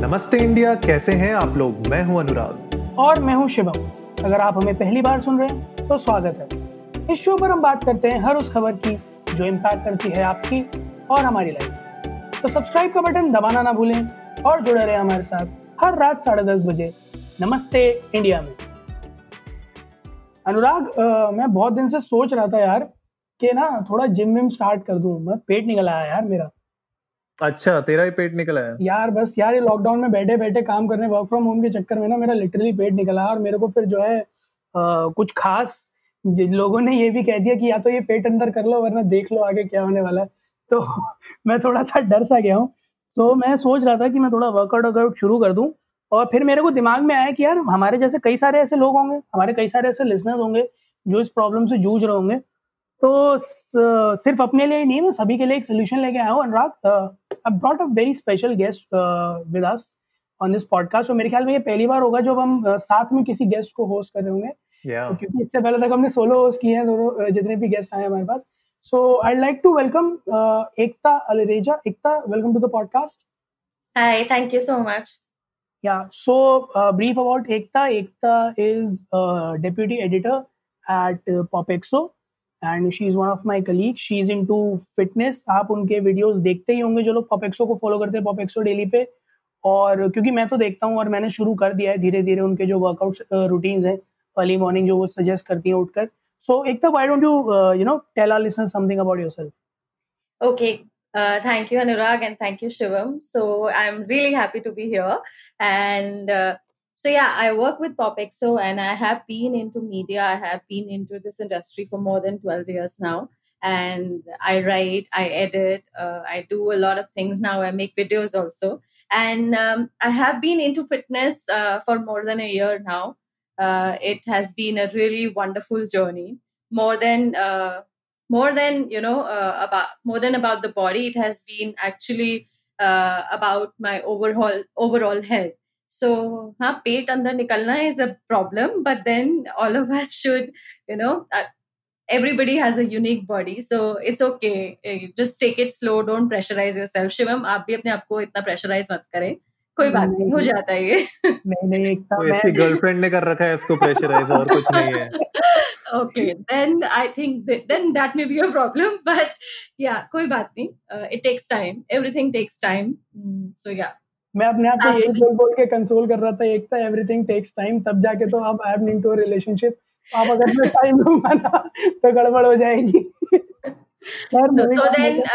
नमस्ते इंडिया कैसे हैं आप लोग? मैं हूँ अनुराग। और मैं हूँ शिवम। अगर आप हमें पहली बार सुन रहे हैं तो स्वागत है। इस शो पर हम बात करते हैं हर उस खबर की जो इम्पैक्ट करती है आपकी और हमारी लाइफ तो सब्सक्राइब का बटन दबाना ना भूलें और जुड़े रहे हमारे साथ हर रात साढ़े दस बजे नमस्ते इंडिया में। अनुराग आ, मैं बहुत दिन से सोच रहा था यार कि ना थोड़ा जिम विम स्टार्ट कर दूँ। मैं पेट निकल आया यार मेरा। अच्छा तेरा ही पेट निकला है। यार बस यार ये लॉकडाउन में बैठे बैठे काम करने वर्क फ्रॉम होम के चक्कर में ना मेरा लिटरली पेट निकला और मेरे को फिर जो है आ, कुछ खास लोगों ने ये भी कह दिया कि या तो ये पेट अंदर कर लो वरना देख लो आगे क्या होने वाला है। तो मैं थोड़ा सा डर सा गया हूँ। सो so, मैं सोच रहा था कि मैं थोड़ा वर्कआउट वर्कआउट शुरू कर दूँ और फिर मेरे को दिमाग में आया कि यार हमारे जैसे कई सारे ऐसे लोग होंगे हमारे कई सारे ऐसे लिसनर्स होंगे जो इस प्रॉब्लम से जूझ रहे होंगे। तो सिर्फ़ अपने लिए नहीं मैं सभी के लिए एक सोल्यूशन लेके आया हूँ Anurag. I brought a very special guest with us on this podcast और मेरे ख्याल में ये पहली बार होगा जब हम uh, साथ में किसी गेस्ट को होस्ट कर रहे होंगे। Yeah. तो क्योंकि इससे पहले तक हमने सोलो होस्ट किए हैं दोनों जितने भी गेस्ट आए हमारे पास। So I like to welcome Ekta Alreja. Ekta welcome to the podcast Hi, thank you so much. Yeah, so uh, brief about Ekta. Ekta is a deputy editor at uh, Popexo and she is one of my colleagues. She is into fitness. आप उनके videos देखते ही होंगे जो लोग पॉपेक्सो को follow करते हैं पॉपेक्सो daily पे और क्योंकि मैं तो देखता हूँ और मैंने शुरू कर दिया है धीरे धीरे उनके जो वर्कआउट रूटीन्स हैं अर्ली मॉर्निंग जो वो सजेस्ट करती हैं उठकर so Ekta why don't you you know tell our listeners something about yourself Okay, uh, thank you, Anurag, and thank you, Shivam. So I'm really happy to be here. And so, yeah, I work with POPxo and I have been into media. I have been into this industry for more than 12 years now. And I write, I edit, uh, I do a lot of things now. I make videos also. And um, I have been into fitness uh, for more than a year now. Uh, it has been a really wonderful journey. More than uh, more than you know uh, about more than about the body it has been actually uh, about my overall overall health so हाँ पेट अंदर निकलना is a problem but then all of us should you know uh, everybody has a unique body so it's okay Uh, just take it slow don't pressurize yourself Shivam आप भी अपने आप को इतना pressurize मत करें कोई बात नहीं हो जाता है ये नहीं नहीं तो मैं इसकी गर्लफ्रेंड ने कर रखा है इसको प्रेशराइज और कुछ नहीं है okay then i think th- then that may be a problem but yeah koi baat nahi uh, it takes time everything takes time Mm, so yeah मैं अपने आप को यही बोल बोल के कंसोल कर रहा था एक था एवरीथिंग टेक्स टाइम तब जाके तो आप I am into a relationship आप अगर मैं टाइम दूँगा ना तो गड़बड़ हो जाएगी मतलब-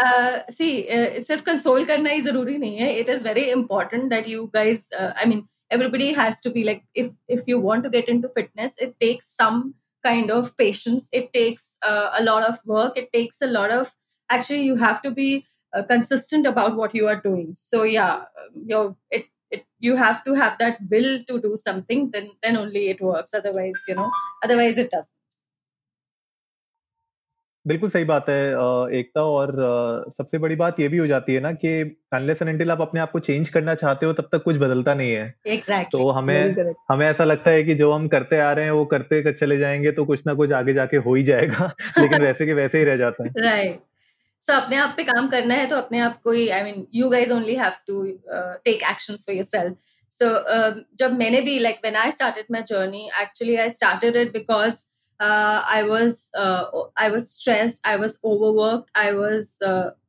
uh, see uh, सिर्फ़ कंसोल करना ही ज़रूरी नहीं है very important that you guys uh, i mean everybody has to be like if if you want to get into fitness it takes some kind of patience it takes uh, a lot of work it takes a lot of actually you have to be uh, consistent about what you are doing so yeah um, your it it you have to have that will to do something then then only it works otherwise you know otherwise it doesn't बिल्कुल सही बात है एकता और सबसे बड़ी बात ये भी हो जाती है ना कि अनलेस एंड अनटिल आप अपने आप को चेंज करना चाहते हो तब तक कुछ बदलता नहीं है exactly तो हमें. हमें ऐसा लगता है कि जो हम करते आ रहे हैं वो करते कर चले जाएँगे तो कुछ ना कुछ आगे जाके हो ही जाएगा लेकिन वैसे के वैसे ही रह जाता है राइट सो अपने आप पे काम करना है तो अपने आप को ही I mean you guys only have to take actions for yourself so जब मैंने भी like when I started my journey actually I started it because I was I was stressed I was overworked I was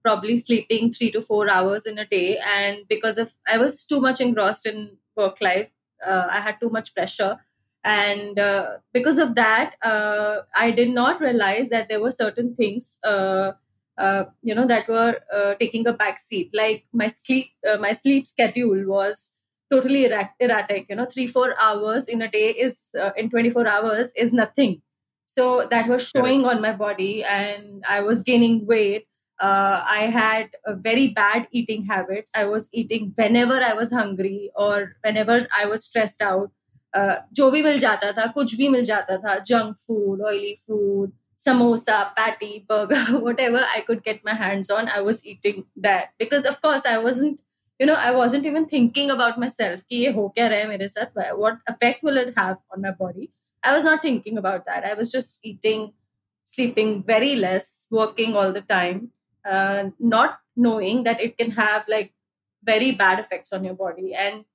probably sleeping 3 to 4 hours in a day and because of i was too much engrossed in work life uh, i had too much pressure and uh, because of that uh, i did not realize that there were certain things uh, uh, you know that were uh, taking a back seat like my sleep uh, my sleep schedule was totally erratic, erratic you know 3 4 hours in a day is uh, in 24 hours is nothing so that was showing on my body and i was gaining weight uh, i had a very bad eating habits i was eating whenever i was hungry or whenever i was stressed out uh, जो भी मिल जाता था कुछ भी मिल जाता था junk food oily food samosa, patty, burger, whatever I could get my hands on, I was eating that. Because of course I wasn't, you know, I wasn't even thinking about myself. What effect will it have on my body? I was not thinking about that. I was just eating, sleeping very less, working all the time, uh, not knowing that it can have like very bad effects on your body. And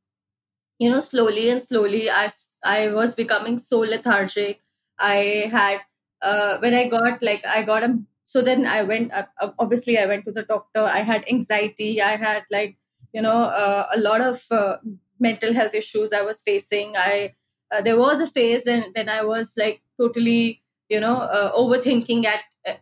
you know, slowly and slowly, I I was becoming so lethargic. I had uh, when i got like i got a so then i went obviously i went to the doctor. I had anxiety. I had like you know uh, a lot of uh, mental health issues i was facing. I uh, there was a phase when, when i was like totally you know uh, overthinking at uh,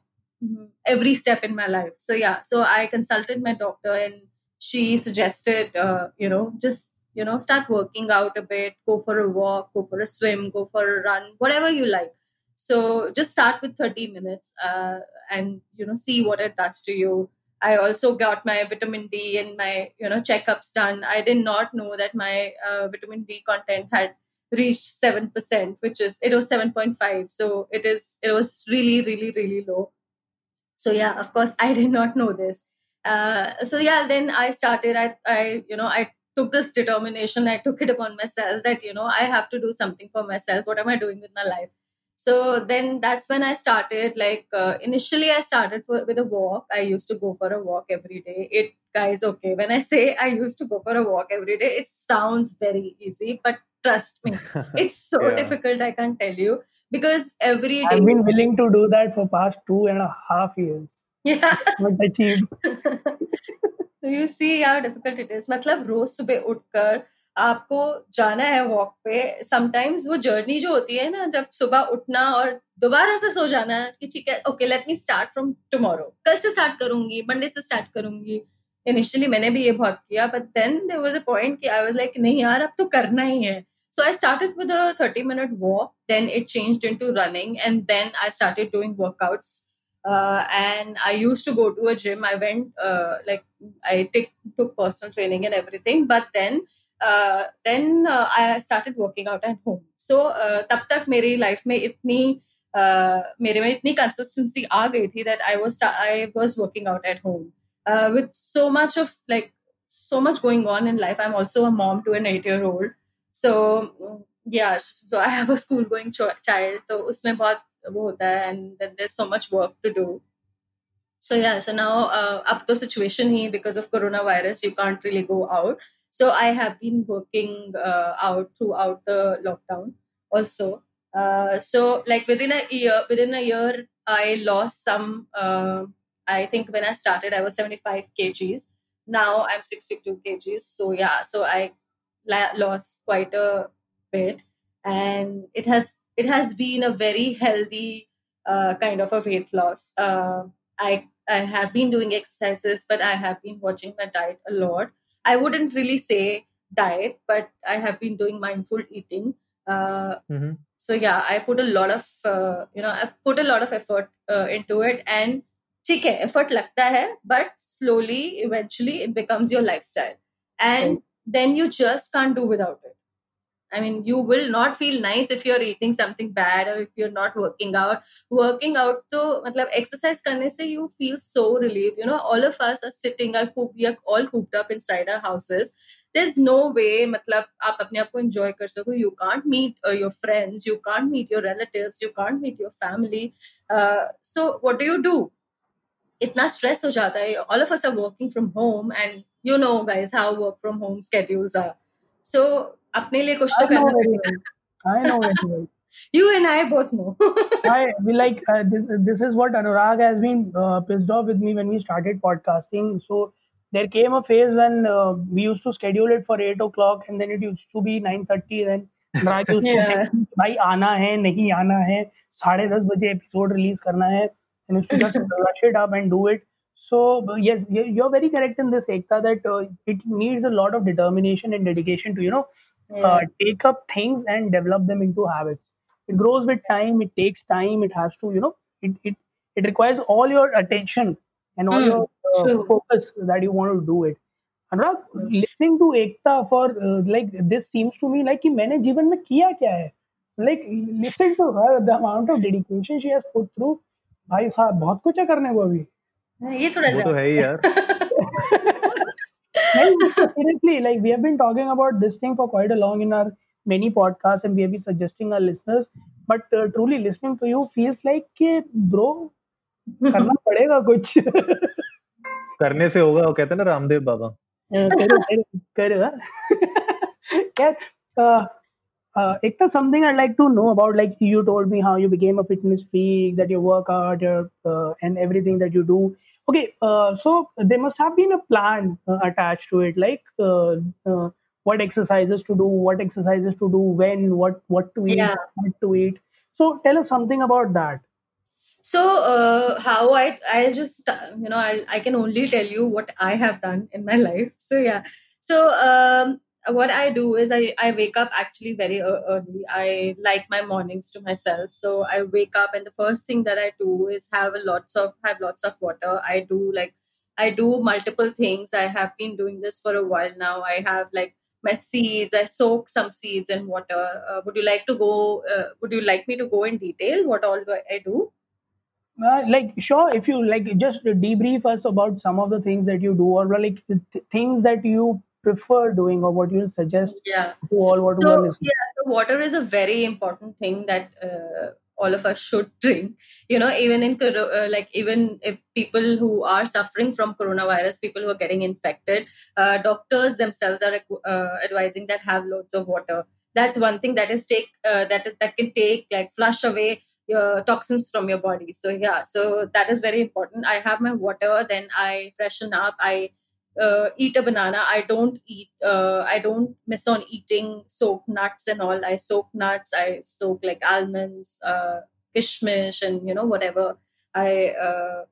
every step in my life. So yeah. So i consulted my doctor and she suggested you know just you know start working out a bit. Go for a walk go for a swim go for a run whatever you like so just start with 30 minutes uh, and you know see what it does to you. I also got my vitamin d and my you know checkups done. I did not know that my uh, vitamin d content had reached 7% which is it was 7.5 so it is it was really really really low. So yeah of course i did not know this. Uh, so yeah then i started i i you know i took this determination. I took it upon myself that you know i have to do something for myself. What am i doing with my life so then that's when i started like uh, initially i started for, with a walk. I used to go for a walk every day. It guys okay when i say i used to go for a walk every day it sounds very easy but trust me it's so yeah. difficult i can't tell you because every day i've been willing to do that for past two and a half years. Yeah. Achieved so you see how difficult it is. Matlab to be utkar आपको जाना है walk पे sometimes वो journey जो होती है ना, जब सुबह उठना और दोबारा से सो जाना कि ठीक है okay let me start from tomorrow कल से स्टार्ट करूँगी मंडे से स्टार्ट करूँगी। इनिशियली मैंने भी ये बहुत किया but then there was a point कि आई वॉज़ लाइक नहीं यार, अब तो करना ही है। So I start with thirty minute walk then it change into running and then I start doing workouts and I use to go to a gym I went like I take to personal training and everything but then uh, then uh, I started working out at home. So uh, तब तक मेरी life में इतनी uh, मेरे में इतनी consistency आ गई थी that I was I was working out at home uh, with so much of like so much going on in life. I'm also a mom to an eight year old. So yeah, so I have a school going ch- child. So उसमें बहुत वो होता है and then there's so much work to do. So yeah, so now uh, up to situation he because of coronavirus you can't really go out. So I have been working uh, out throughout the lockdown also. Uh, so like within a year, within a year, I lost some. Uh, I think when I started, I was 75 kgs. Now I'm 62 kgs. So yeah, so I la- lost quite a bit, and it has it has been a very healthy uh, kind of a weight loss. Uh, I I have been doing exercises, but I have been watching my diet a lot. I wouldn't really say diet, but I have been doing mindful eating. Uh, mm-hmm. So yeah, I put a lot of uh, you know I've put a lot of effort uh, into it, and ठीक है effort लगता है, but slowly, eventually, it becomes your lifestyle, and then you just can't do without it. I mean, you will not feel nice if you're eating something bad or if you're not working out. Working out to matlab exercise karne se you feel so relieved. You know, all of us are sitting, are we are all cooped up inside our houses. There's no way matlab aap apne aap ko enjoy kar sako. You can't meet uh, your friends, you can't meet your relatives, you can't meet your family. Uh, so what do you do? इतना stress हो जाता है all of us are working from home and you no guys how work from home schedules are so अपने लिए कुछ तो करना पड़ेगा I know very you and I both know. I we like uh, this. This is what Anurag has been uh, pissed off with me when we started podcasting. So there came a phase when uh, we used to schedule it for eight o'clock, and then it used to be nine thirty. Then Anurag used to say, भाई आना है नहीं आना है साढ़े दस बजे episode release करना है and to just rush it up and do it. So uh, yes, you're very correct in this, Ekta, that uh, it needs a lot of determination and dedication to you know uh, take up things and develop them into habits. It grows with time. It takes time. It has to, you know, it it, it requires all your attention and all Mm, your uh, true. focus that you want to do it. Anurag, listening to Ekta for uh, like this seems to me like कि मैंने जीवन में किया क्या है? Like listen to her, the amount of dedication she has put through. भाई साहब बहुत कुछ है करने को अभी. ये थोड़ा वो तो सा है ही यार Like, seriously, like we have been talking about this thing for quite a long in our many podcasts, and we have been suggesting our listeners. But uh, truly, listening to you feels like कि bro करना पड़ेगा कुछ. करने से होगा वो कहते हैं ना रामदेव बाबा करो करो यार uh, Ekta, something I'd like to know about, like you told me how you became a fitness freak, that you work hard uh, and everything that you do. Okay, uh, so there must have been a plan uh, attached to it, like uh, uh, what exercises to do, what exercises to do, when, what what to eat, Yeah. what to eat. So tell us something about that. So uh, how I I'll just uh, you know I I can only tell you what I have done in my life. So yeah. So um, what I do is I, I wake up actually very early. I like my mornings to myself. So I wake up and the first thing that I do is have a lots of have lots of water. I do like I do multiple things. I have been doing this for a while now. I have like my seeds. I soak some seeds in water. Uh, would you like to go? Uh, would you like me to go in detail? What all do I do? Uh, like sure if you like just debrief us about some of the things that you do or like th- things that you prefer doing or what you suggest yeah. to all what so yeah so water is a very important thing that uh, all of us should drink. You know even in uh, like even if people who are suffering from coronavirus people who are getting infected uh, doctors themselves are uh, advising that have loads of water. That's one thing that is take uh, that that can take like flush away your toxins from your body. So yeah so that is very important. I have my water then i freshen up i uh, eat a banana. I don't eat uh, i don't miss on eating soaked nuts and all. I soak nuts i soak like almonds uh, kishmish and you know whatever. I uh,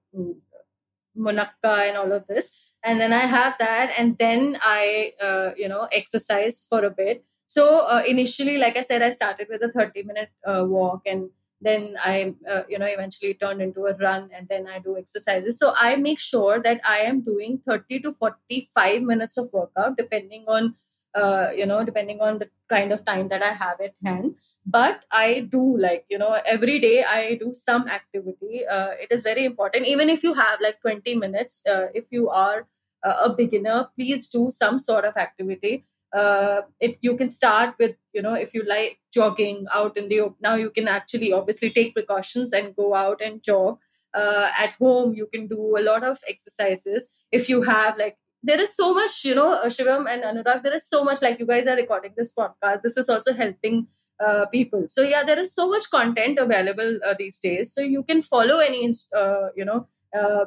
munakka and all of this. And then i have that and then i uh, you know exercise for a bit. So uh, initially like i said i started with a 30 minute uh, walk and then i uh, you know eventually turned into a run and then i do exercises. So i make sure that i am doing 30 to 45 minutes of workout depending on uh, you know depending on the kind of time that i have at hand. But i do like you know every day i do some activity. Uh, it is very important. Even if you have like 20 minutes uh, if you are a beginner please do some sort of activity uh, it you can start with you know if you like jogging out in the open now you can actually obviously take precautions and go out and jog. Uh, at home you can do a lot of exercises. If you have like there is so much you know uh, shivam and anurag there is so much like you guys are recording this podcast this is also helping uh, people. So yeah there is so much content available uh, these days. So you can follow any uh, you know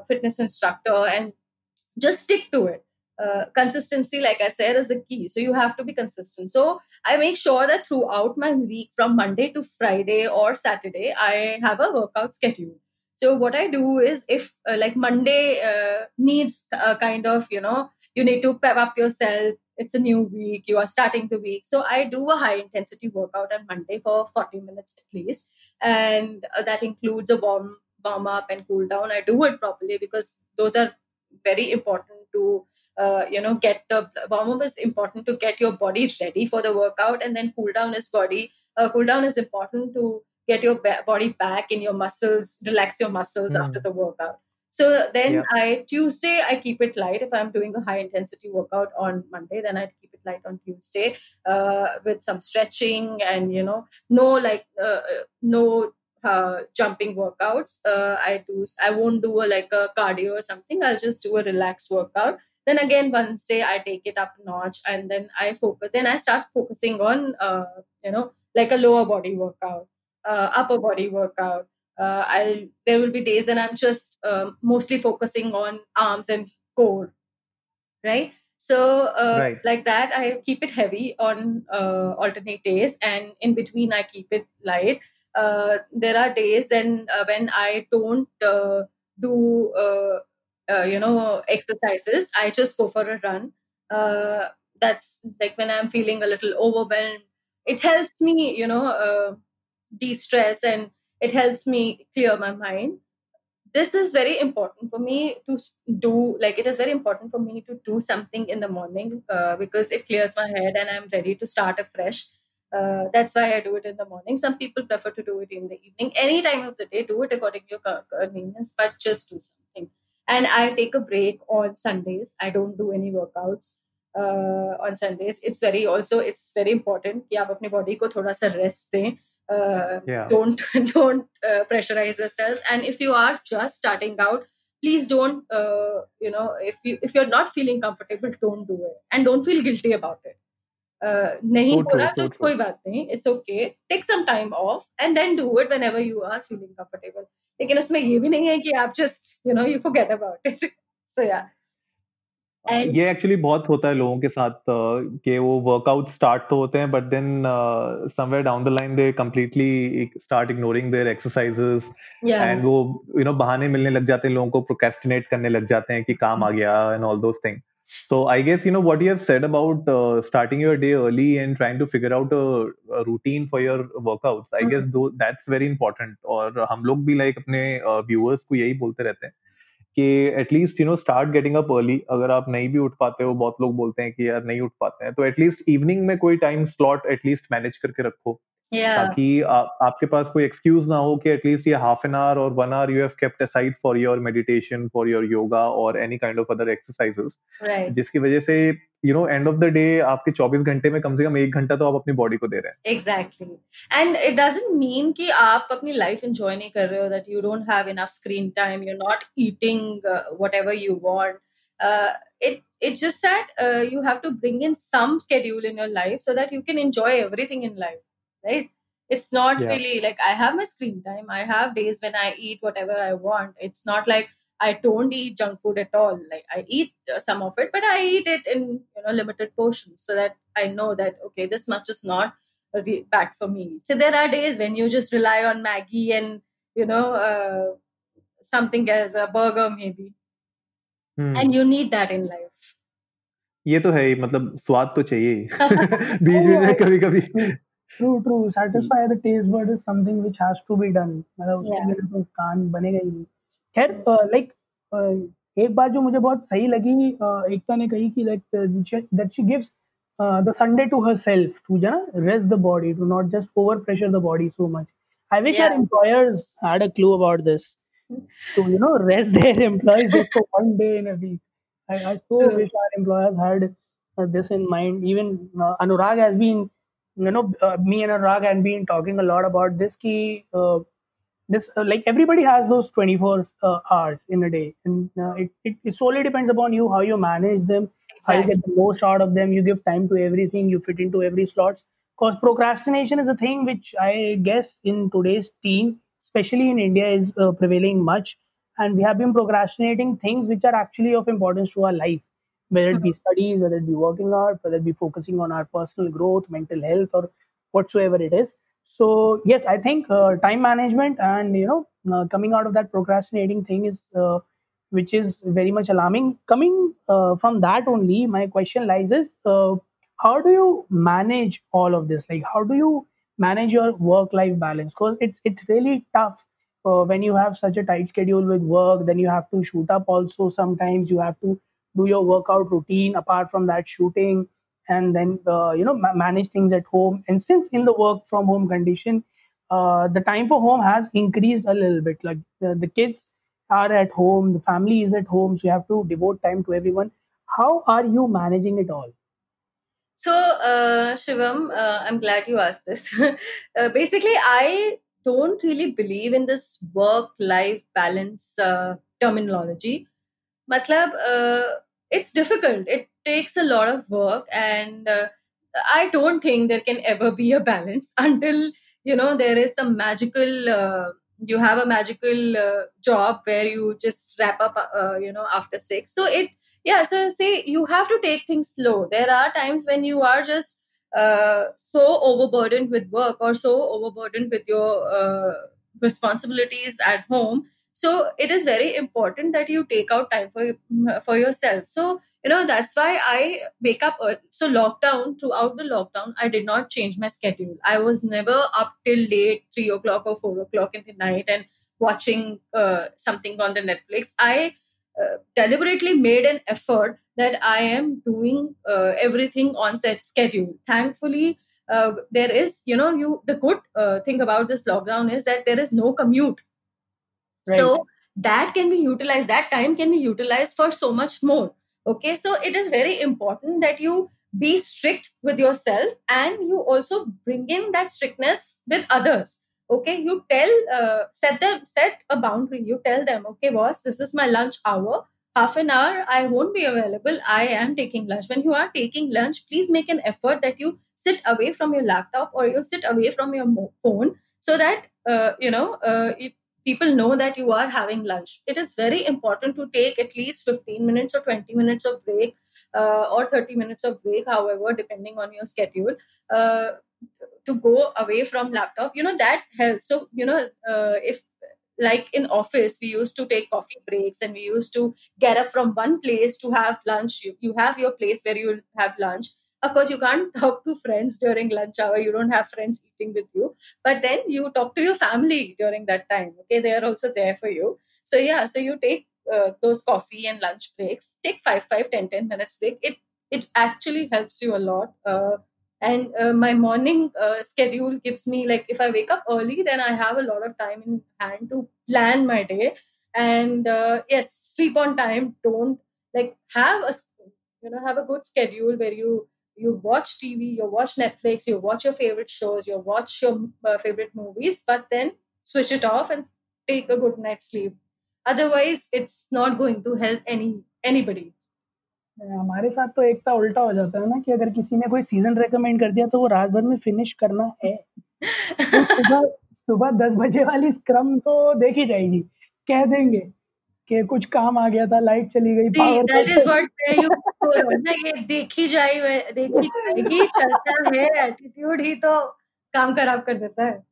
fitness instructor and just stick to it uh, consistency, like I said, is the key. So you have to be consistent. So I make sure that throughout my week, from Monday to Friday or Saturday, I have a workout schedule. So what I do is, if uh, like Monday uh, needs a kind of, you know, you need to pep up yourself. It's a new week. You are starting the week. So I do a high intensity workout on Monday for 40 minutes at least, and uh, that includes a warm warm up and cool down. I do it properly because those are very important to uh, you know get the warm up is important to get your body ready for the workout and then cool down is body uh, cool down is important to get your body back in your muscles relax your muscles mm. after the workout so then yeah. i tuesday i keep it light if i'm doing a high intensity workout on monday then i keep it light on tuesday uh, with some stretching and you know no like uh, uh, no uh, jumping workouts. Uh, I do. I won't do a, like a cardio or something. I'll just do a relaxed workout then again wednesday i take it up a notch and then i focus then i start focusing on uh, you know like a lower body workout uh, upper body workout uh, i'll there will be days that i'm just um, mostly focusing on arms and core right so uh, right. like that i keep it heavy on uh, alternate days and in between i keep it light uh, there are days then uh, when i don't uh, do uh, uh, you know exercises. I just go for a run. That's like when i'm feeling a little overwhelmed. It helps me you know de-stress and it helps me clear my mind. This is very important for me to do like it is very important for me to do something in the morning because it clears my head and i'm ready to start afresh uh, that's why I do it in the morning. Some people prefer to do it in the evening. Any time of the day, do it according to your convenience, but just do something and i take a break on sundays i don't do any workouts uh, on sundays it's very also it's very important कि आप अपनी body को थोड़ा सा rest दें uh, yeah. don't don't uh, pressurize yourselves and if you are just starting out please don't uh, you know if you if you're not feeling comfortable don't do it and don't feel guilty about it uh, नहीं हो रहा तो कोई बात नहीं it's okay take some time off and then do it whenever you are feeling comfortable लेकिन उसमें ये भी नहीं है कि आप just you know you forget about it so या And- ये एक्चुअली बहुत होता है लोगों के साथ uh, कि वो वर्कआउट स्टार्ट तो होते हैं but then somewhere down the line they completely start ignoring their exercises and वो यू नो बहाने मिलने लग जाते हैं लोगों को प्रोकेस्टिनेट करने लग जाते हैं कि काम आ गया and all those thing so i guess you know what you have said about uh, starting your day early and trying to figure out a, a routine for your workouts i Mhm. guess though that's very important और हम लोग भी like अपने viewers को यही बोलते रहते हैं कि at least you know start getting up early अगर आप नहीं भी उठ पाते हो बहुत लोग बोलते हैं कि यार नहीं उठ पाते हैं तो एटलीस्ट इवनिंग में कोई टाइम स्लॉट एटलीस्ट मैनेज करके रखो ताकि आपके पास कोई एक्सक्यूज ना हो कि एटलीस्ट ये हाफ़ एन आवर और one hour you have kept aside for your meditation for your yoga और any kind of other exercises जिसकी वजह से you know end of the day आपके 24 घंटे में कम से कम एक घंटा तो आप अपनी बॉडी को दे रहे हैं। Exactly and it doesn't mean कि आप अपनी लाइफ एंजॉय नहीं कर रहे हो that you don't have enough screen time you are not eating whatever you want it it's just that you have to bring in some schedule in your life so that you can enjoy everything in life right? It's not yeah. really like I have my screen time. I have days when I eat whatever I want. It's not like I don't eat junk food at all. Like I eat uh, some of it, but I eat it in you know limited portions so that I know that okay, this much is not bad for me. So there are days when you just rely on Maggi and you know uh, something else, a burger maybe, hmm. and you need that in life. ये तो है मतलब स्वाद तो चाहिए बीच में oh कभी कभी true true satisfy the taste bud is something which has to be done मतलब उसके. बिना तो कान बनेगा ही नहीं खैर लाइक एक बात जो मुझे बहुत सही लगी uh, एकता ने कही कि like that she gives the Sunday to herself to जो ना rest the body to not just over pressure the body so much I wish Yeah. employers had a clue about this to you know rest their employees just for one day in a week I, I so True. wish our employers had uh, this in mind. Even uh, Anurag has been, you know, uh, me and Anurag have been talking a lot about this. Ki, uh, this uh, like everybody has those 24 uh, hours in a day, and uh, it, it it solely depends upon you how you manage them, how you get the most out of them. You give time to everything. You fit into every slots. Because procrastination is a thing which I guess in today's team especially in India, is uh, prevailing much and we have been procrastinating things which are actually of importance to our life whether it be studies whether it be working out whether it be focusing on our personal growth mental health or whatsoever it is. So yes i think uh, time management and you know uh, coming out of that procrastinating thing is uh, which is very much alarming. Coming uh, from that only my question lies is uh, how do you manage all of this? Like how do you manage your work life balance? Because it's it's really tough uh, when you have such a tight schedule with work then you have to shoot up also sometimes you have to do your workout routine apart from that shooting and then uh, you know ma- manage things at home and since in the work from home condition uh, the time for home has increased a little bit like the, the kids are at home the family is at home so you have to devote time to everyone how are you managing it all So, uh, Shivam, uh, I'm glad you asked this. uh, basically, I don't really believe in this work life balance uh, terminology. Matlab, it's difficult. It takes a lot of work, and uh, I don't think there can ever be a balance until you know there is some magical. Uh, you have a magical uh, job where you just wrap up, uh, you know, after six. So it yeah so say you have to take things slow there are times when you are just uh, so overburdened with work or so overburdened with your uh, responsibilities at home so it is very important that you take out time for for yourself so you know that's why i wake up early. so lockdown throughout the lockdown i did not change my schedule i was never up till late three o'clock or four o'clock in the night and watching uh, something on the netflix i uh, deliberately made an effort that I am doing uh, everything on set schedule. Thankfully, uh, there is, you know, you the good uh, thing about this lockdown is that there is no commute. Right. So that can be utilized. That time can be utilized for so much more. Okay, so it is very important that you be strict with yourself and you also bring in that strictness with others okay you tell uh, set them set a boundary you tell them okay boss this is my lunch hour half an hour i won't be available i am taking lunch when you are taking lunch please make an effort that you sit away from your laptop or you sit away from your phone so that uh, you know uh, people know that you are having lunch. It is very important to take at least 15 minutes or 20 minutes of break uh, or 30 minutes of break however depending on your schedule uh, to go away from laptop. You know that helps. So you know uh, if like in office we used to take coffee breaks and we used to get up from one place to have lunch. You, you have your place where you have lunch of course you can't talk to friends during lunch hour. You don't have friends eating with you. But then you talk to your family during that time okay? They are also there for you. So yeah so you take uh, those coffee and lunch breaks. Take 5 5 10 10 minutes break. It it actually helps you a lot uh, and uh, my morning uh, schedule gives me like if i wake up early then i have a lot of time in hand to plan my day. And uh, yes sleep on time. Don't like have a you know have a good schedule where you you watch tv you watch netflix you watch your favorite shows you watch your uh, favorite movies but then switch it off and take a good night's sleep otherwise it's not going to help any anybody हमारे साथ तो एक तो उल्टा हो जाता है ना कि अगर किसी ने कोई सीज़न रेकमेंड कर दिया तो वो रात भर में फिनिश करना है तो सुबह सुबह दस बजे वाली स्क्रम तो देखी जाएगी कह देंगे कि कुछ काम आ गया था लाइट चली गई See, that is what you ना ये देखी जाए देखी जाएगी चलता है एटीट्यूड ही तो काम खराब कर देता है।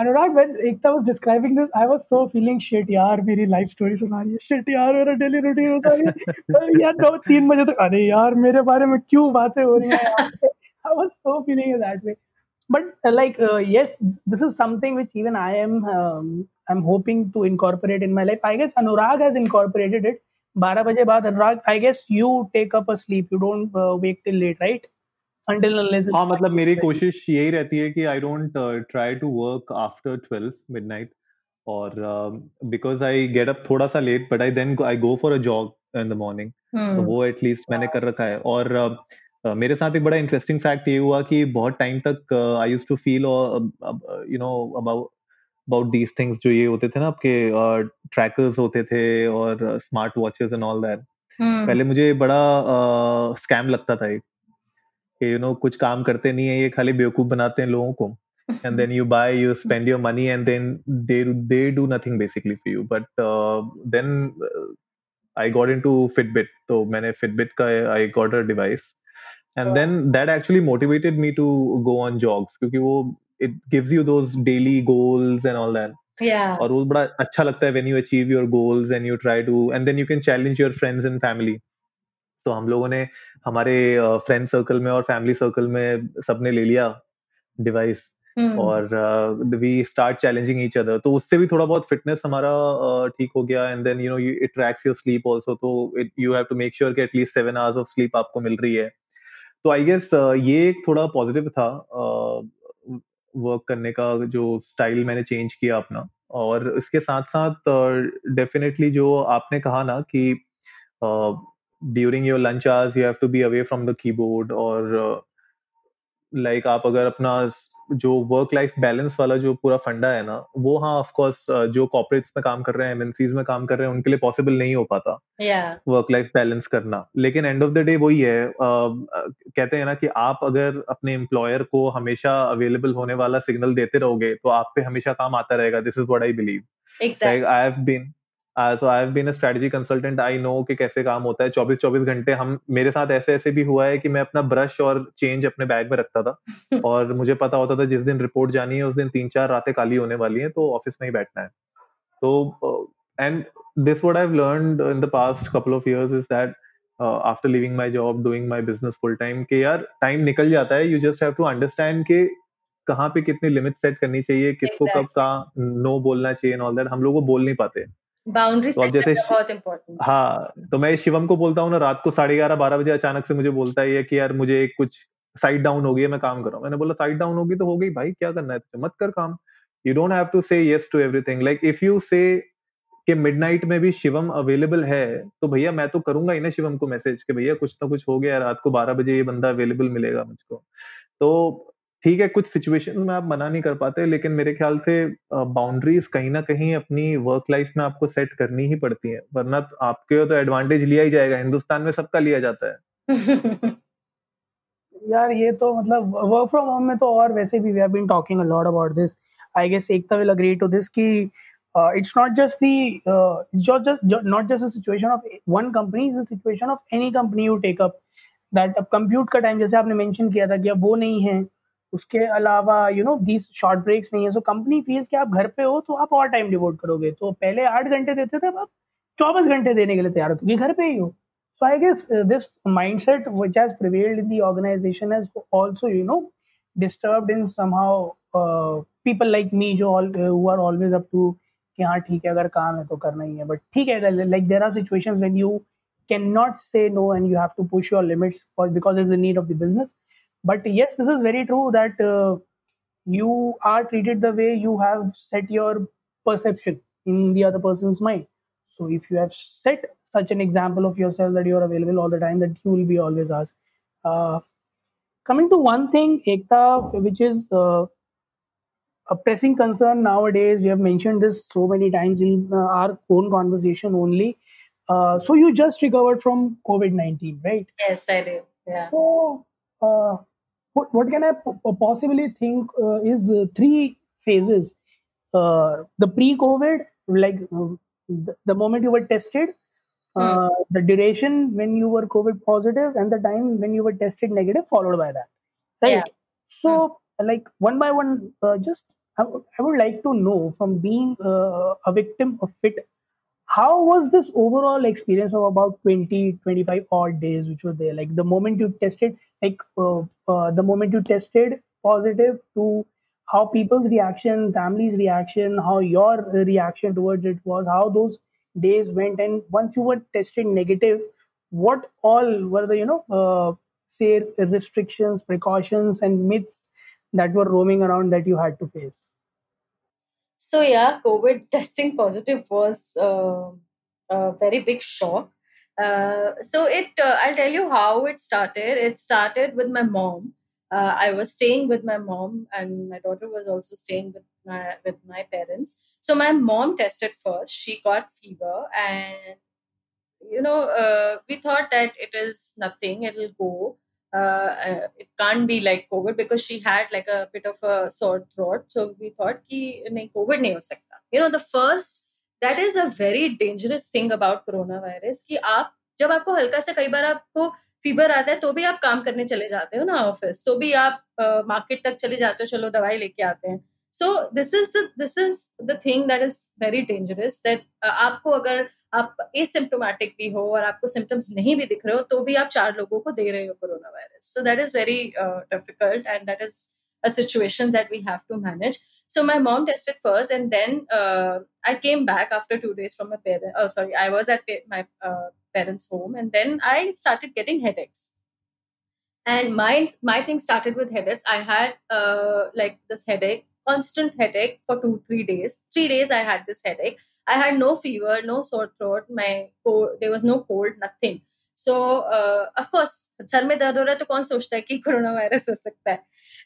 Anurag, when Ekta was describing this, I was so feeling shit यार मेरी लाइफ स्टोरी सुना रही है। Shit यार मेरा डेली रूटीन रही है। यार दो तीन बजे तक अरे यार मेरे बारे में क्यों बातें हो रही हैं? I was so feeling that way but uh, like uh, yes this is something which even I am um, I'm hoping to incorporate in my life I guess Anurag has incorporated it 12 बजे बाद Anurag I guess you take up a sleep you don't uh, wake till late right until unless हाँ मतलब मेरी कोशिश यही रहती है कि I don't try to work after 12 midnight और बिकॉज आई गेट अप थोड़ा सा late but I then I go for a jog in the morning तो वो एटलीस्ट मैंने कर रखा है और uh, मेरे साथ एक बड़ा इंटरेस्टिंग फैक्ट ये हुआ कि बहुत टाइम तक I use to feel you know about about these things जो ये होते थे ना आपके ट्रैकर्स uh, होते थे और smart watches and all that पहले मुझे बड़ा स्कैम uh, लगता था एक कि यू नो कुछ काम करते नहीं है ये खाली बेवकूफ़ बनाते हैं लोगों को। And then you buy you spend your money and then they they do nothing basically for you. But uh, then uh, i got into fitbit. so मैंने fitbit का i got a device and oh. then that actually motivated me to go on jogs क्योंकि वो it gives you those daily goals and all that yeah और वो बड़ा अच्छा लगता है when you achieve your goals and you try to and then you can challenge your friends and family तो हम लोगों ने हमारे फ्रेंड सर्कल में और फैमिली सर्कल में सबने ले लिया डिवाइस hmm. और we start challenging each other तो उससे भी थोड़ा बहुत फिटनेस हमारा ठीक uh, हो गया and then you know it tracks your sleep also तो you have to make sure कि at least seven hours of sleep आपको मिल रही है तो आई गेस uh, ये एक थोड़ा पॉजिटिव था वर्क uh, करने का जो स्टाइल मैंने चेंज किया अपना। और इसके साथ साथ डेफिनेटली uh, जो आपने कहा ना कि during your lunch hours you have to be away from the keyboard और लाइक आप अगर अपना जो वर्क लाइफ बैलेंस वाला जो पूरा फंडा है ना वो हाँ ऑफ़ कोर्स uh, जो कॉर्पोरेट्स में काम कर रहे हैं एमएनसीज में काम कर रहे हैं उनके लिए पॉसिबल नहीं हो पाता वर्क लाइफ बैलेंस करना। लेकिन एंड ऑफ़ द डे वही है uh, कहते हैं ना कि आप अगर अपने एम्प्लॉयर को हमेशा अवेलेबल होने वाला सिग्नल देते रहोगे तो आप पे हमेशा काम आता रहेगा। This is what I believe I have been so I have been a strategy consultant I know कि कैसे काम होता है। चौबीस चौबीस घंटे हम मेरे साथ ऐसे ऐसे भी हुआ है कि मैं अपना ब्रश और चेंज अपने बैग में रखता था। और मुझे पता होता था जिस दिन रिपोर्ट जानी है उस दिन तीन चार रातें काली होने वाली हैं तो ऑफ़िस में ही बैठना है। तो and this would I learn in the past couple of years is that after living my job doing my business full time के यार टाइम निकल जाता है। You just have to understand के कहाँ पे कितनी लिमिट सेट करनी चाहिए किसको exactly. कब कहाँ नो बोलना चाहिए ऑल दैट हम लोग को बोल नहीं पाते। बाउंड्री तो जैसे बहुत इम्पोर्टेंट हाँ तो मैं शिवम को बोलता हूँ ना रात को साढ़े ग्यारह बारह बजे अचानक से मुझे बोलता है कि यार मुझे कुछ साइड डाउन हो गई है मैं काम कर रहा हूँ। मैंने बोला साइड डाउन होगी तो हो गई भाई क्या करना है तुझे? मत कर काम। You don't have to say yes to everything like if you say कि मिडनाइट में भी शिवम अवेलेबल है तो भैया मैं तो करूँगा ही ना शिवम को मैसेज कि भैया कुछ ना कुछ हो गया रात को बारह बजे ये बंदा अवेलेबल मिलेगा मुझको। तो ठीक है, कुछ सिचुएशंस में आप मना नहीं कर पाते, लेकिन मेरे ख्याल से बाउंड्रीज कहीं ना कहीं अपनी वर्क लाइफ में आपको सेट करनी ही पड़ती है। वरना तो आपके तो एडवांटेज लिया ही जाएगा, हिंदुस्तान में सबका लिया जाता है। यार, ये तो मतलब वर्क फ्रॉम होम में तो और वैसे भी we have been talking a lot about this I guess Ekta will agree to this कि it's not just the just not just situation of one company is a situation of any company you take up that अब compute का time जैसे आपने mention किया था कि अब वो नहीं है उसके अलावा you know these short breaks नहीं है। सो कंपनी फील्स कि आप घर पे हो तो आप और टाइम डिवोट करोगे। तो पहले आठ घंटे देते थे अब आप चौबीस घंटे देने के लिए तैयार हो क्योंकि घर पे ही हो। So i guess uh, this mindset which has prevailed in the organization has also you know disturbed in somehow uh, people like me जो all, uh, who कि हाँ ठीक है अगर काम है तो करना ही है। बट ठीक है like there are situations when you can not say no and you have to push your limits because is the need of the business but yes this is very true that uh, you are treated the way you have set your perception in the other person's mind. So if you have set such an example of yourself that you are available all the time that you will be always asked. Uh, coming to one thing ekta which is uh, a pressing concern nowadays we have mentioned this so many times in uh, our own conversation only. Uh, so you just recovered from covid-19 right? Yes i did yeah. So uh, what, what can I possibly think uh, is uh, three phases. Uh, the pre-COVID, like uh, the, the, moment you were tested, mm. the duration when you were COVID positive, and the time when you were tested negative, followed by that. Right. Yeah. So, mm. like one by one, uh, just I, w- I would like to know from being a victim of it how was this overall experience of about 20 25 odd days which were there? Like the moment you tested like uh, uh, the moment you tested positive to how people's reaction family's reaction how your reaction towards it was how those days went and once you were tested negative what all were the you know uh, say restrictions precautions and myths that were roaming around that you had to face so yeah, COVID testing positive was uh, a very big shock. Uh, so it, uh, I'll tell you how it started. It started with my mom. Uh, I was staying with my mom, and my daughter was also staying with my with my parents. So my mom tested first. She got fever, and you know, uh, we thought that it is nothing. It'll go. Uh, uh, it can't be like COVID because she had like a bit of a sore throat. So we thought कि नहीं COVID नहीं हो सकता. You know the first that is a very dangerous thing about coronavirus कि आप जब आपको हल्का से कई बार आपको फीवर आता है तो भी आप काम करने चले जाते हो ना ऑफ़िस तो भी आप मार्केट uh, तक चले जाते हो चलो दवाई लेके आते हैं so this is this is the thing that is very dangerous that आपको अगर आप एसिम्टोमेटिक भी हो और आपको सिम्टम्स नहीं भी दिख रहे हो तो भी आप चार लोगों को दे रहे हो corona virus so that is very difficult and that is a situation that we have to manage. So my mom tested first, and then uh, I came back after two days from my parents. Oh, sorry, I was at my uh, parents' home, and then I started getting headaches. And my my thing started with headaches. I had uh, like this headache, constant headache for two three days. Three days I had this headache, I had no fever, no sore throat. My cold, there was no cold, nothing. Uh, of course, सर में दर्द हो रहा है तो कौन सोचता है कि कोरोना वायरस हो सकता है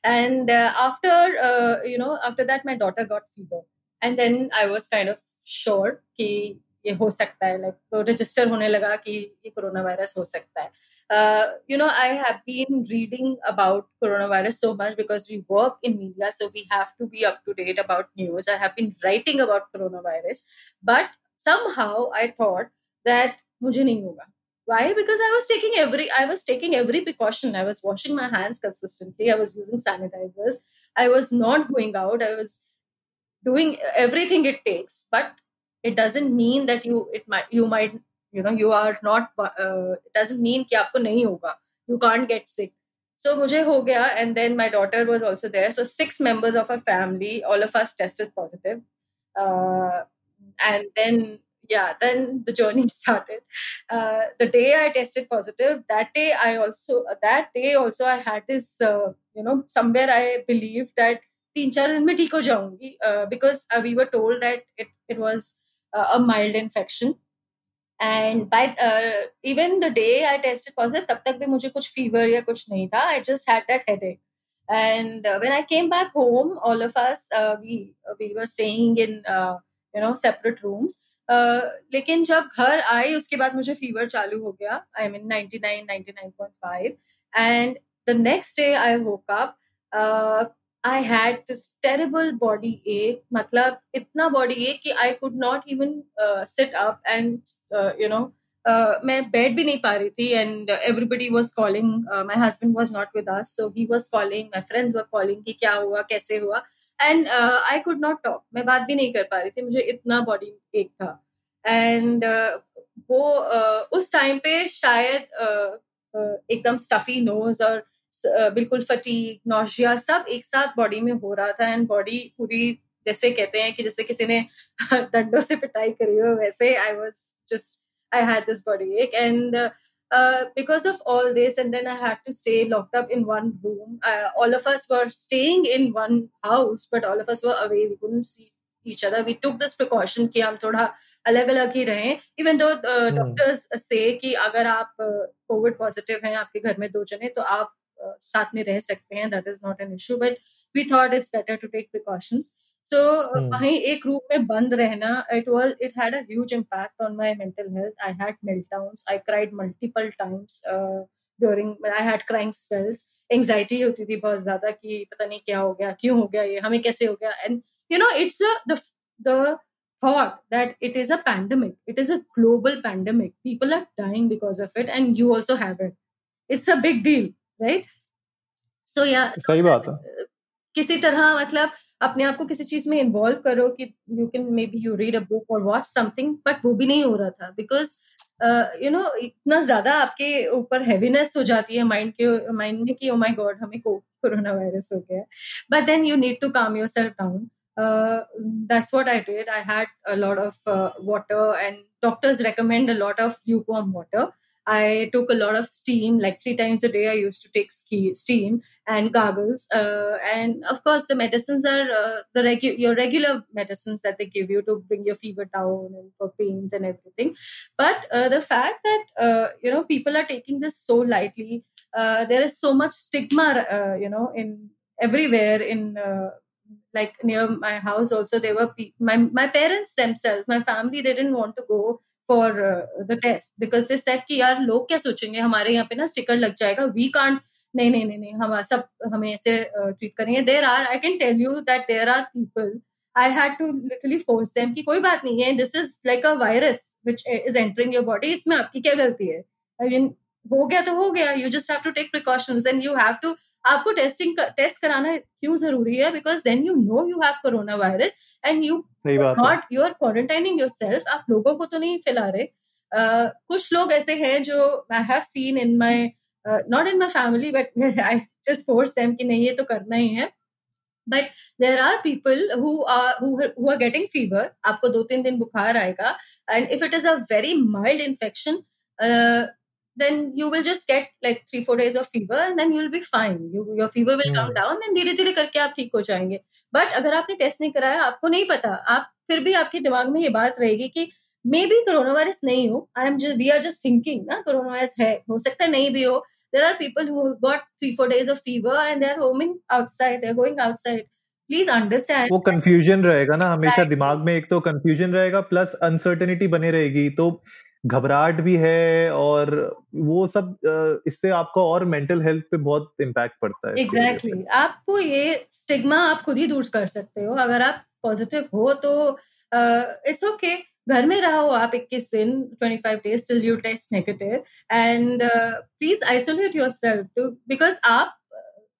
uh, after uh, you know after that my daughter got fever and then I was kind of sure कि ये हो सकता है लाइक तो रजिस्टर होने लगा कि ये कोरोना वायरस हो सकता है uh, you know, I have been reading about coronavirus so much because we work in media, so we have to be up to date about news. I have been writing about coronavirus, but somehow I thought that mujhe nahi hoga. Why? Because I was taking every I was taking every precaution. I was washing my hands consistently. I was using sanitizers. I was not going out. I was doing everything it takes, but it doesn't mean that you it might you might you know you are not uh, it doesn't mean कि आपको नहीं होगा you can't get sick so मुझे हो गया and then my daughter was also there so six members of our family all of us tested positive uh, and then yeah then the journey started uh, the day i tested positive that day i also that day also i had this uh, you know somewhere i believed that तीन चार दिन में ठीक हो जाऊंगी because uh, we were told that it it was a mild infection And by even the day I tested positive तब तक भी मुझे कुछ फीवर या कुछ नहीं था। I just had that head and when I came back home all of us we we were staying in you know separate rooms लेकिन जब घर आई उसके बाद मुझे फीवर चालू हो गया। I mean ninety nine ninety nine point five and the next day I woke up I had this terrible body ache मतलब इतना बॉडी एक कि I could not even sit up and you know मैं बैठ भी नहीं पा रही थी and everybody was calling my husband was not with us so he was calling my friends were calling कि क्या हुआ कैसे हुआ? And I could not talk मैं बात भी नहीं कर पा रही थी मुझे इतना बॉडी एक था। एंड uh, वो uh, उस टाइम पे शायद uh, uh एकदम स्टफी नोज़ और बिल्कुल फटीक नौशिया सब एक साथ बॉडी में हो रहा था एंड बॉडी पूरी जैसे कहते हैं कि जैसे किसी ने डंडों से पिटाई करी हो वैसे I was just I had this body ache and uh, because of all this and then i had to stay locked up in one room uh, all of us were staying in one house but all of us were away we couldn't see each other we took this precaution कि हम थोड़ा अलग अलग ही रहें even though doctors से कि अगर आप कोविड uh, पॉजिटिव हैं आपके घर में दो जने तो आप साथ में रह सकते हैं that is not an issue but we thought it's better to take precautions so वहीं एक रूम में बंद रहना it was it had a huge impact on my mental health I had meltdowns I cried multiple times during I had crying spells anxiety होती थी बहुत ज़्यादा कि पता नहीं क्या हो गया क्यों हो गया ये हमें कैसे हो गया? And you know it's the the thought that it is a pandemic it is a global pandemic. People are dying because of it and you also have it. It's a big deal. Right so या सही बात है किसी तरह मतलब अपने आप को किसी चीज़ में इन्वॉल्व करो कि you can maybe you read a book और वॉच समथिंग बट वो भी नहीं हो रहा था बिकॉज़ यू नो इतना ज़्यादा आपके ऊपर हैवीनेस हो जाती है माइंड के माइंड में कि ओ माय गॉड हमें कोरोना वायरस हो गया but then you need to calm yourself down that's what I did. I had a lot of uh, water, and doctors recommend a lot of lukewarm water. I took a lot of steam, like three times a day. I used to take ski, steam and gargles, uh, and of course, the medicines are uh, the regu- your regular medicines that they give you to bring your fever down and for pains and everything. But uh, the fact that uh, you know people are taking this so lightly, uh, there is so much stigma, uh, you know, in everywhere in like near my house also there were pe- my my parents themselves my family they didn't want to go for the test because they said कि यार लोग क्या सोचेंगे? हमारे यहाँ पे ना sticker लग जाएगा। वी कांट नहीं नहीं नहीं नहीं, हम सब हमें ऐसे ट्रीट करेंगे। There are I can tell you that there are people I had to literally force them कि कोई बात नहीं है। This is like a virus which is entering your body इसमें आपकी क्या गलती है? आई मीन हो गया तो हो गया you just have to take precautions and you have to आपको टेस्टिंग टेस्ट कराना क्यों ज़रूरी है? Because then you know you have corona virus and you not you are quarantining yourself आप लोगों को तो नहीं फैला रहे। uh, कुछ लोग ऐसे हैं जो I have seen in my not in my family but I just force them कि नहीं ये तो करना ही है। But there are people who are getting fever आपको दो तीन दिन बुखार आएगा। And if it is a very mild infection then you will just get like three four days of fever and then you'll be fine you, your fever will come down and धीरे धीरे करके आप ठीक हो जाएँगे but अगर आपने test नहीं कराया आपको नहीं पता आप फिर भी आपके दिमाग में ये बात रहेगी कि मे बी कोरोना वायरस नहीं हो I am we are just thinking ना कोरोना वायरस है हो सकता है नहीं भी हो there are people who got three four days of fever and they're roaming outside they're going outside please understand वो कंफ्यूजन रहेगा ना हमेशा दिमाग में एक तो कंफ्यूजन रहेगा प्लस अनसर्टेनिटी बने रहेगी तो घबराहट भी है और वो सब इससे आपका और मेंटल हेल्थ पे बहुत इम्पैक्ट पड़ता है एग्जैक्टली exactly. आपको ये स्टिग्मा आप खुद ही दूर कर सकते हो अगर आप पॉजिटिव हो तो इट्स uh, ओके okay. घर में रहो आप 21 दिन 25 days till you test negative and please isolate yourself because आप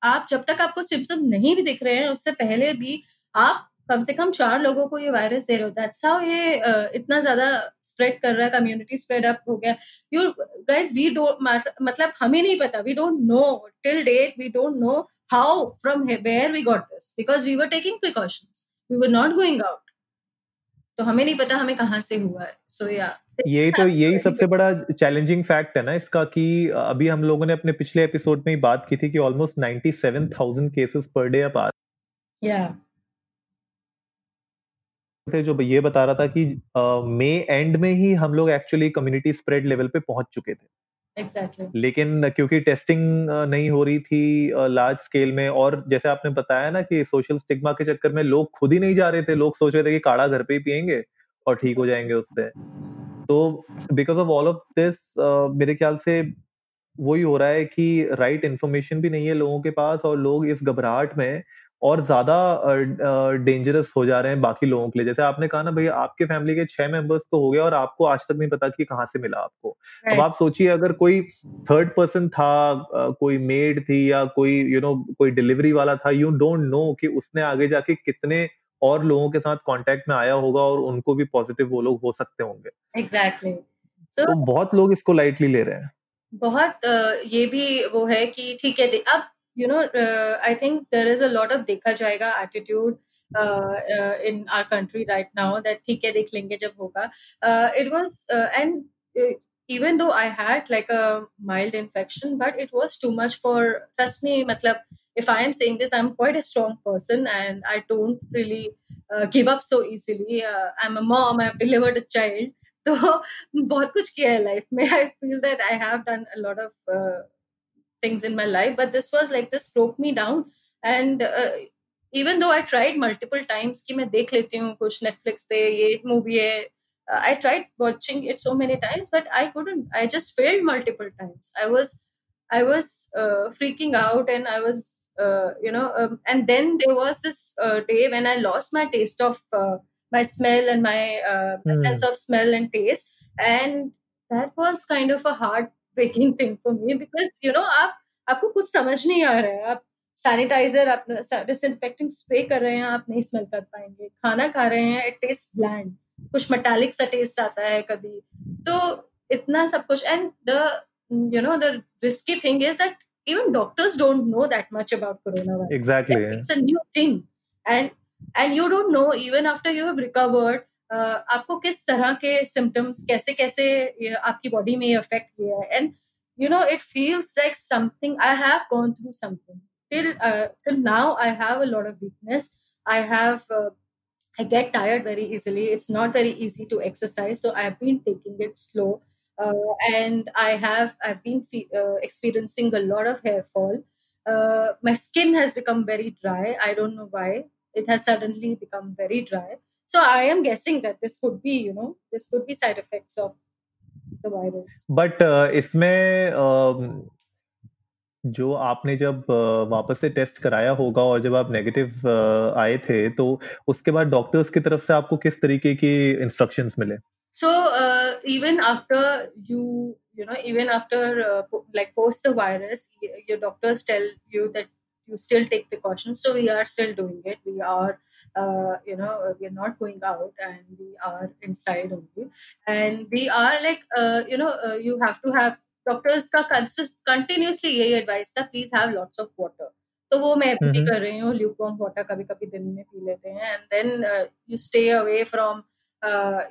आप जब तक आपको सिम्पटम्स नहीं भी दिख रहे हैं उससे पहले भी आप कम से कम चार लोगों को ये वायरस दे रहे हो। दैट्स हाउ ये इतना ज़्यादा स्प्रेड कर रहा है कम्युनिटी स्प्रेड अप हो गया। यू गाइस वी डोंट मतलब हमें नहीं पता। We don't know till date we don't know how from where we got this because we were taking precautions we were not going out तो हमें नहीं पता हमें कहाँ से हुआ है। सो so, या yeah. यही तो यही सबसे बड़ा चैलेंजिंग फैक्ट है ना इसका कि अभी हम लोगों ने अपने पिछले एपिसोड में ही बात की थी कि ऑलमोस्ट 97,000 केसेस पर डे अब आ या थे जो ये बता रहा था कि मई एंड में ही हम लोग एक्चुअली कम्युनिटी स्प्रेड लेवल पे पहुँच चुके थे exactly. लेकिन क्योंकि टेस्टिंग नहीं हो रही थी लार्ज स्केल में और जैसे आपने बताया ना कि सोशल स्टिग्मा के चक्कर में लोग खुद ही नहीं जा रहे थे लोग सोच रहे थे कि काढ़ा घर पे ही पियेंगे और ठीक हो जाएँगे उससे तो because of all of this मेरे ख्याल से वही हो रहा है कि राइट right इन्फॉर्मेशन भी नहीं है लोगों के पास और लोग इस घबराहट में और ज़्यादा डेंजरस हो जा रहे हैं बाकी लोगों के लिए। जैसे आपने कहा ना भैया आपके फैमिली के छह मेंबर्स तो हो गया और आपको आज तक नहीं पता कि कहाँ से मिला आपको। अब आप सोचिए अगर कोई थर्ड पर्सन था कोई मेड थी या कोई यू you नो know, कोई डिलीवरी वाला था यू डोंट नो कि उसने आगे जाके कितने और लोगों के साथ कांटेक्ट में आया होगा और उनको भी पॉजिटिव वो लोग हो सकते होंगे। Exactly exactly. so, तो बहुत लोग इसको लाइटली ले रहे हैं। बहुत ये भी वो है कि ठीक है अब you know I think there is a lot of देखा जाएगा attitude in our country right now that ठीक है देख लेंगे जब होगा it was and even though I had like a mild infection, but it was too much for trust me. Matlab, if I am saying this, I'm quite a strong person and I don't really uh, give up so easily. Uh, I'm a mom. I've delivered a child. तो बहुत कुछ किया है life में I feel that I have done a lot of things in my life but this was like this broke me down. And uh, even though i tried multiple times ki main dekh leti hu kuch netflix pe ye movie hai uh, i tried watching it so many times but i couldn't i just failed multiple times. I was i was uh, freaking out and i was uh, you know um, and then there was this uh, day when i lost my taste of my smell and my, my mm. sense of smell and taste. And that was kind of a hard breaking thing for me because you know आप आपको कुछ समझ नहीं आ रहा है। आप sanitiser अपना dish इनफेक्टिंग spray कर रहे हैं आप नहीं स्मेल कर पाएँगे। खाना खा रहे हैं इट टेस्ट ब्लैंड कुछ मेटालिक सा टेस्ट आता है कभी। तो इतना सब कुछ and the you know the risky thing is that even doctors don't know that much about corona virus it's a new thing and and you don't know even after you have recovered आपको किस तरह के symptoms कैसे कैसे आपकी body में affect किया है and you know it feels like something i have gone through something till uh, till now i have a lot of weakness i have uh, i get tired very easily it's not very easy to exercise so i've been taking it slow uh, and i have i've been uh, experiencing a lot of hair fall uh, my skin has become very dry i don't know why it has suddenly become very dry. So I am guessing that this could be, you know, this could be side effects of the virus. But uh, isme um... जो आपने जब uh, वापस से test कराया होगा और जब आप नेगेटिव uh, आए थे तो उसके बाद डॉक्टर्स की तरफ़ से आपको किस तरीके की इंस्ट्रक्शंस मिले? So even after you you know even after like post the virus your doctors tell you that you still take precaution so we are still doing it we are uh, you know we are not going out and we are inside only and we are like uh, you know uh, you have to have doctors का continuously यही advice था please have lots of water तो वो मैं भी कर रही हूँ ल्यूकॉम वाटर कभी कभी दिन में पी लेते हैं and then you stay away from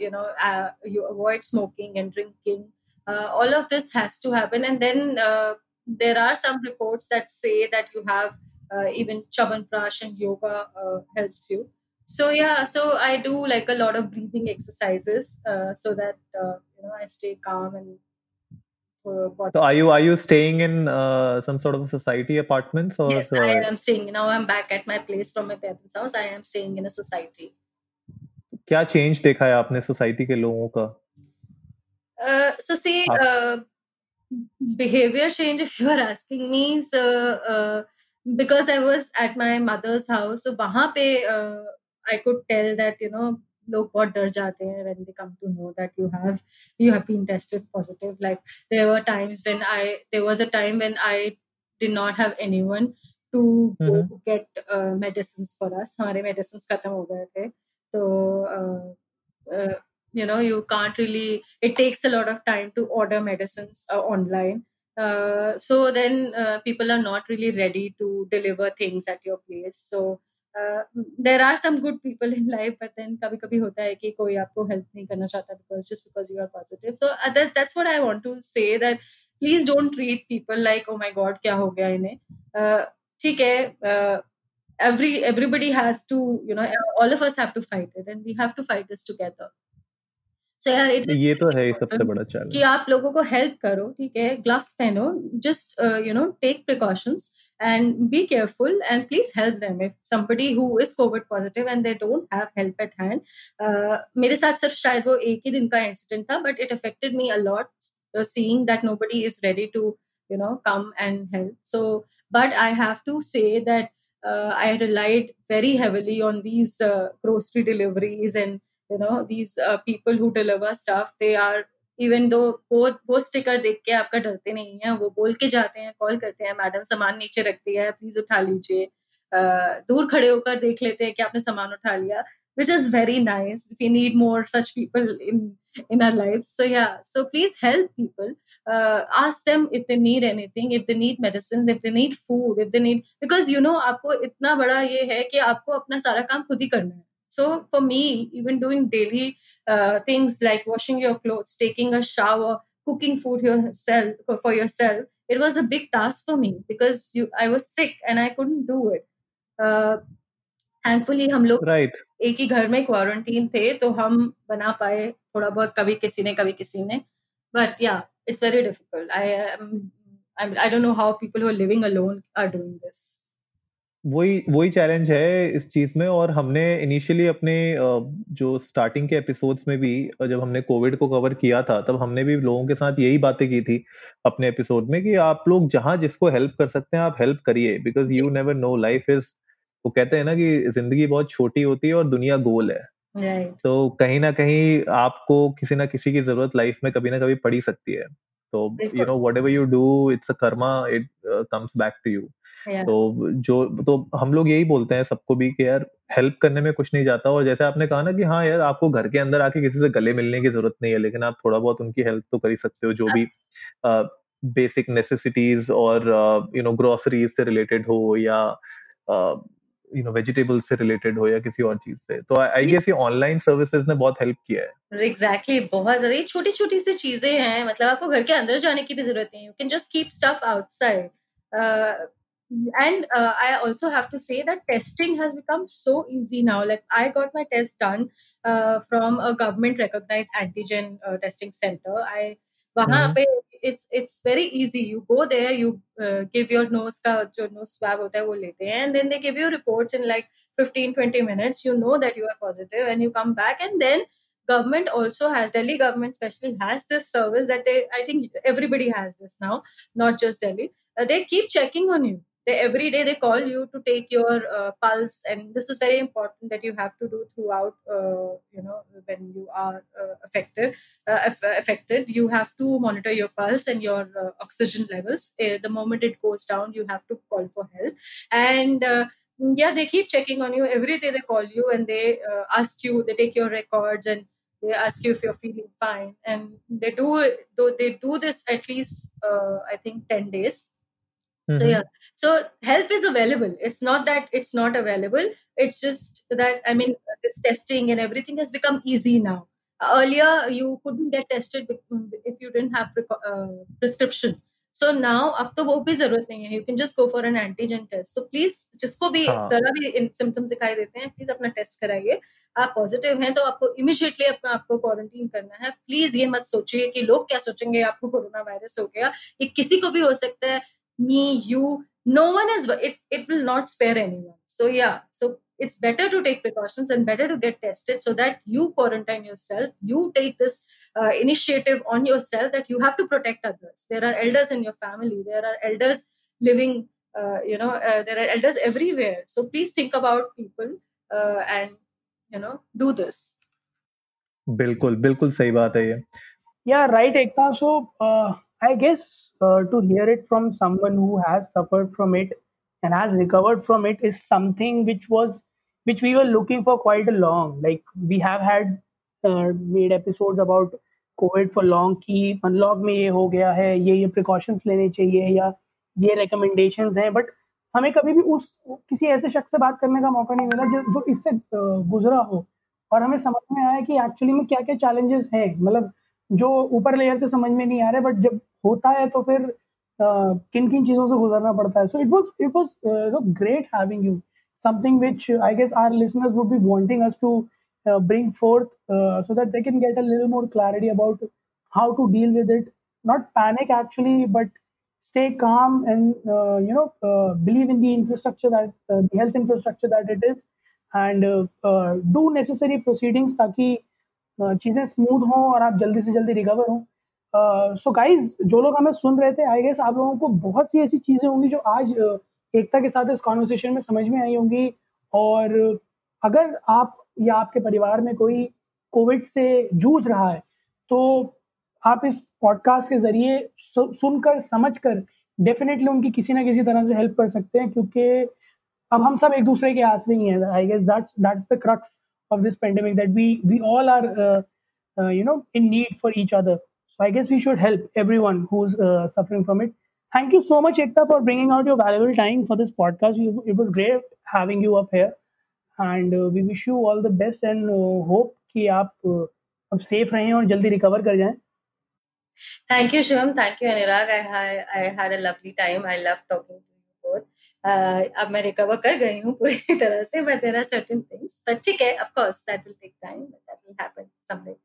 you know uh, you avoid smoking and drinking uh, all of this has to happen and then uh, there are some reports that say that you have uh, even Prash and yoga uh, helps you. So yeah, so I do like a lot of breathing exercises uh, so that uh, you know I stay calm and. Uh, so are you are you staying in uh, some sort of society apartments or? Yes, I am staying. Now I'm back at my place from my parents' house. I am staying in a society. क्या change देखा है आपने society के लोगों का? so see, behavior change. If you are asking me, so because I was at my mother's house, so वहाँ पे uh, I could tell that you know लोग बहुत डर जाते हैं when they come to know that you have you have been tested positive. Like there were times when I there was a time when I did not have anyone to mm-hmm. go get uh, medicines for us. हमारे medicines खत्म हो गए थे तो uh, uh, you know you can't really it takes a lot of time to order medicines uh, online uh, so then uh, people are not really ready to deliver things at your place. So uh, there are some good people in life but then kabhi kabhi hota hai ki koi aapko help nahi karna chahta because just because you are positive. So uh, that, that's what i want to say that please don't treat people like oh my god gaya inhe? Uh, theek hai uh, every everybody has to you know all of us have to fight it and we have to fight this together so yeah it ये तो है सबसे बड़ा challenge कि आप लोगों को help करो ठीक है? ग्लास पहनो just you know take precautions and be careful and please help them if somebody who is covid positive and they don't have help at hand मेरे साथ सिर्फ़ शायद वो एक ही दिन का इंसिडेंट था but it affected me a lot seeing that nobody is ready to you know come and help. So but i have to say that uh, i relied very heavily on these uh, grocery deliveries and you know these uh, people who deliver stuff they are even though वो वो sticker देख के आपका डरते नहीं है वो बोल के जाते हैं कॉल करते हैं मैडम सामान नीचे रख दिया है प्लीज़ उठा लीजिए दूर खड़े होकर देख लेते हैं कि आपने सामान उठा लिया which is very nice we need more such people in in our lives so yeah so please help people uh, ask them if they need anything if they need medicine if they need food if they need because you know आपको इतना बड़ा ये है कि आपको अपना सारा काम खुद ही करना है so for me, even doing daily uh, things like washing your clothes, taking a shower, cooking food yourself for yourself, it was a big task for me because you, I was sick and I couldn't do it. Uh, thankfully, हम लोग right. एक ही घर में quarantine थे तो हम बना पाए थोड़ा बहुत कभी किसी ने कभी किसी ने but yeah it's very difficult i am I don't know how people who are living alone are doing this वही वही चैलेंज है इस चीज़ में और हमने इनिशियली अपने जो स्टार्टिंग के एपिसोड्स में भी जब हमने कोविड को कवर किया था तब हमने भी लोगों के साथ यही बातें की थी अपने एपिसोड में कि आप लोग जहाँ जिसको हेल्प कर सकते हैं आप हेल्प करिए because you never know life is वो कहते हैं ना कि ज़िंदगी बहुत छोटी होती है और दुनिया गोल है। Right. तो कहीं ना कहीं आपको किसी ना किसी की ज़रूरत लाइफ में कभी ना कभी पड़ी सकती है। तो you know whatever you do it's a karma it comes back to you तो जो तो हम लोग यही बोलते हैं सबको भी कि यार हेल्प करने में कुछ नहीं जाता और जैसे आपने कहा ना कि हाँ यार आपको घर के अंदर आके किसी से गले मिलने की ज़रूरत नहीं है लेकिन आप थोड़ा बहुत उनकी हेल्प तो कर ही सकते हो जो भी बेसिक नेसेसिटीज और यू नो ग्रोसरीज से रिलेटेड हो या यू नो वेजिटेबल्स से रिलेटेड हो या किसी और चीज़ से। तो आई गेस ये ऑनलाइन सर्विसेज़ ने बहुत हेल्प किया है। एग्जैक्टली exactly, बहुत ज़्यादा। छोटी छोटी सी चीज़ें हैं मतलब आपको घर के अंदर जाने की भी ज़रूरत नहीं you can just keep stuff outside and uh, i also have to say that testing has become so easy now. Like i got my test done uh, from a government recognized antigen uh, testing center. I mm-hmm. it's it's very easy. You go there you uh, give your nose ka jo nose swab hota hai wo lete hain. And then they give you reports in like 15 20 minutes. You know that you are positive and you come back. And then government also has delhi government especially has this service that they i think everybody has this now not just delhi. Uh, they keep checking on you they every day they call you to take your uh, pulse and this is very important that you have to do throughout uh, you know when you are uh, affected uh, affected you have to monitor your pulse and your uh, oxygen levels. Uh, the moment it goes down you have to call for help. And yeah they keep checking on you. Every day they call you and they ask you they take your records and they ask you if you're feeling fine. And they do though they do this at least i think 10 days Mm-hmm. So yeah, so help is available. It's not that it's not available. It's just that I mean, this testing and everything has become easy now. Earlier, you couldn't get tested if you didn't have uh, prescription. So now अब तो वो भी ज़रूरत नहीं है you can just go for an antigen test so please जिसको भी हाँ. जरा भी सिम्टम्स दिखाई देते हैं प्लीज़ अपना टेस्ट कराइए आप पॉजिटिव हैं तो आपको इमिजिएटली अपना आपको क्वारंटीन करना है प्लीज़ ये मत सोचिए कि लोग क्या सोचेंगे आपको कोरोना वायरस हो गया ये किसी को भी हो सकता है me, you, no one is, it, it will not spare anyone. So, yeah, so it's better to take precautions and better to get tested so that you quarantine yourself. You take this uh, initiative on yourself that you have to protect others. There are elders in your family, there are elders living, uh, you know, uh, there are elders everywhere. So, please think about people uh, and, you know, do this. बिल्कुल बिल्कुल सही बात है ये या right Ekta so I guess uh, to hear it from someone who has suffered from it and has recovered from it is something which was which we were looking for quite a long. Like we have had uh, made episodes about covid for long की unlock में ये हो गया है ये ये precautions लेने चाहिए या ये रिकमेंडेशंस हैं बट हमें कभी भी उस किसी ऐसे शख्स से बात करने का मौका नहीं मिला जो जो इससे गुजरा हो और हमें समझ में आया कि एक्चुअली में क्या क्या चैलेंजेस हैं मतलब जो ऊपर लेयर से समझ में नहीं आ रहे बट जब होता है तो फिर किन किन चीज़ों से गुजरना पड़ता है? So it was it was great having you something which I guess our listeners would be wanting us to bring forth so that they can get a little more clarity about how to deal with it not panic actually but stay calm and you know believe in the infrastructure that the health infrastructure that it is and do necessary proceedings ताकि चीज़ें smooth हों और आप जल्दी से जल्दी recover हों। So guys जो लोग हमें सुन रहे थे आई गेस आप लोगों को बहुत सी ऐसी चीज़ें होंगी जो आज एकता के साथ इस कॉन्वर्सेशन में समझ में आई होंगी। और अगर आप या आपके परिवार में कोई कोविड से जूझ रहा है तो आप इस पॉडकास्ट के ज़रिए सुनकर समझकर डेफिनेटली उनकी किसी ना किसी तरह से हेल्प कर सकते हैं क्योंकि अब हम सब एक दूसरे के आस में ही। हैं I guess that's that's the crux pandemic that we we all are uh, uh, you know in need for each other so i guess we should help everyone who's uh, suffering from it thank you so much ekta for bringing out your valuable time for this podcast it was great having you up here and uh, we wish you all the best and uh, hope कि आप uh, अब safe रहें और जल्दी recover कर जाएं Thank you, Shivam. Thank you, Anurag. I, I had a lovely time. I love talking to you both. Uh, अब मैं रिकवर कर गई हूँ पूरी तरह से but there are certain things but ठीक है of course that will take time but that will happen someday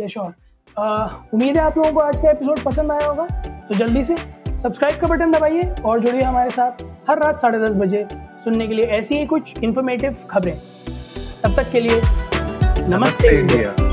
ये श्योर उम्मीद है आप लोगों को आज का एपिसोड पसंद आया होगा। तो जल्दी से सब्सक्राइब का बटन दबाइए और जुड़िए हमारे साथ हर रात साढ़े दस बजे सुनने के लिए ऐसी ही कुछ इन्फॉर्मेटिव खबरें। तब तक के लिए नमस्ते, इंडिया।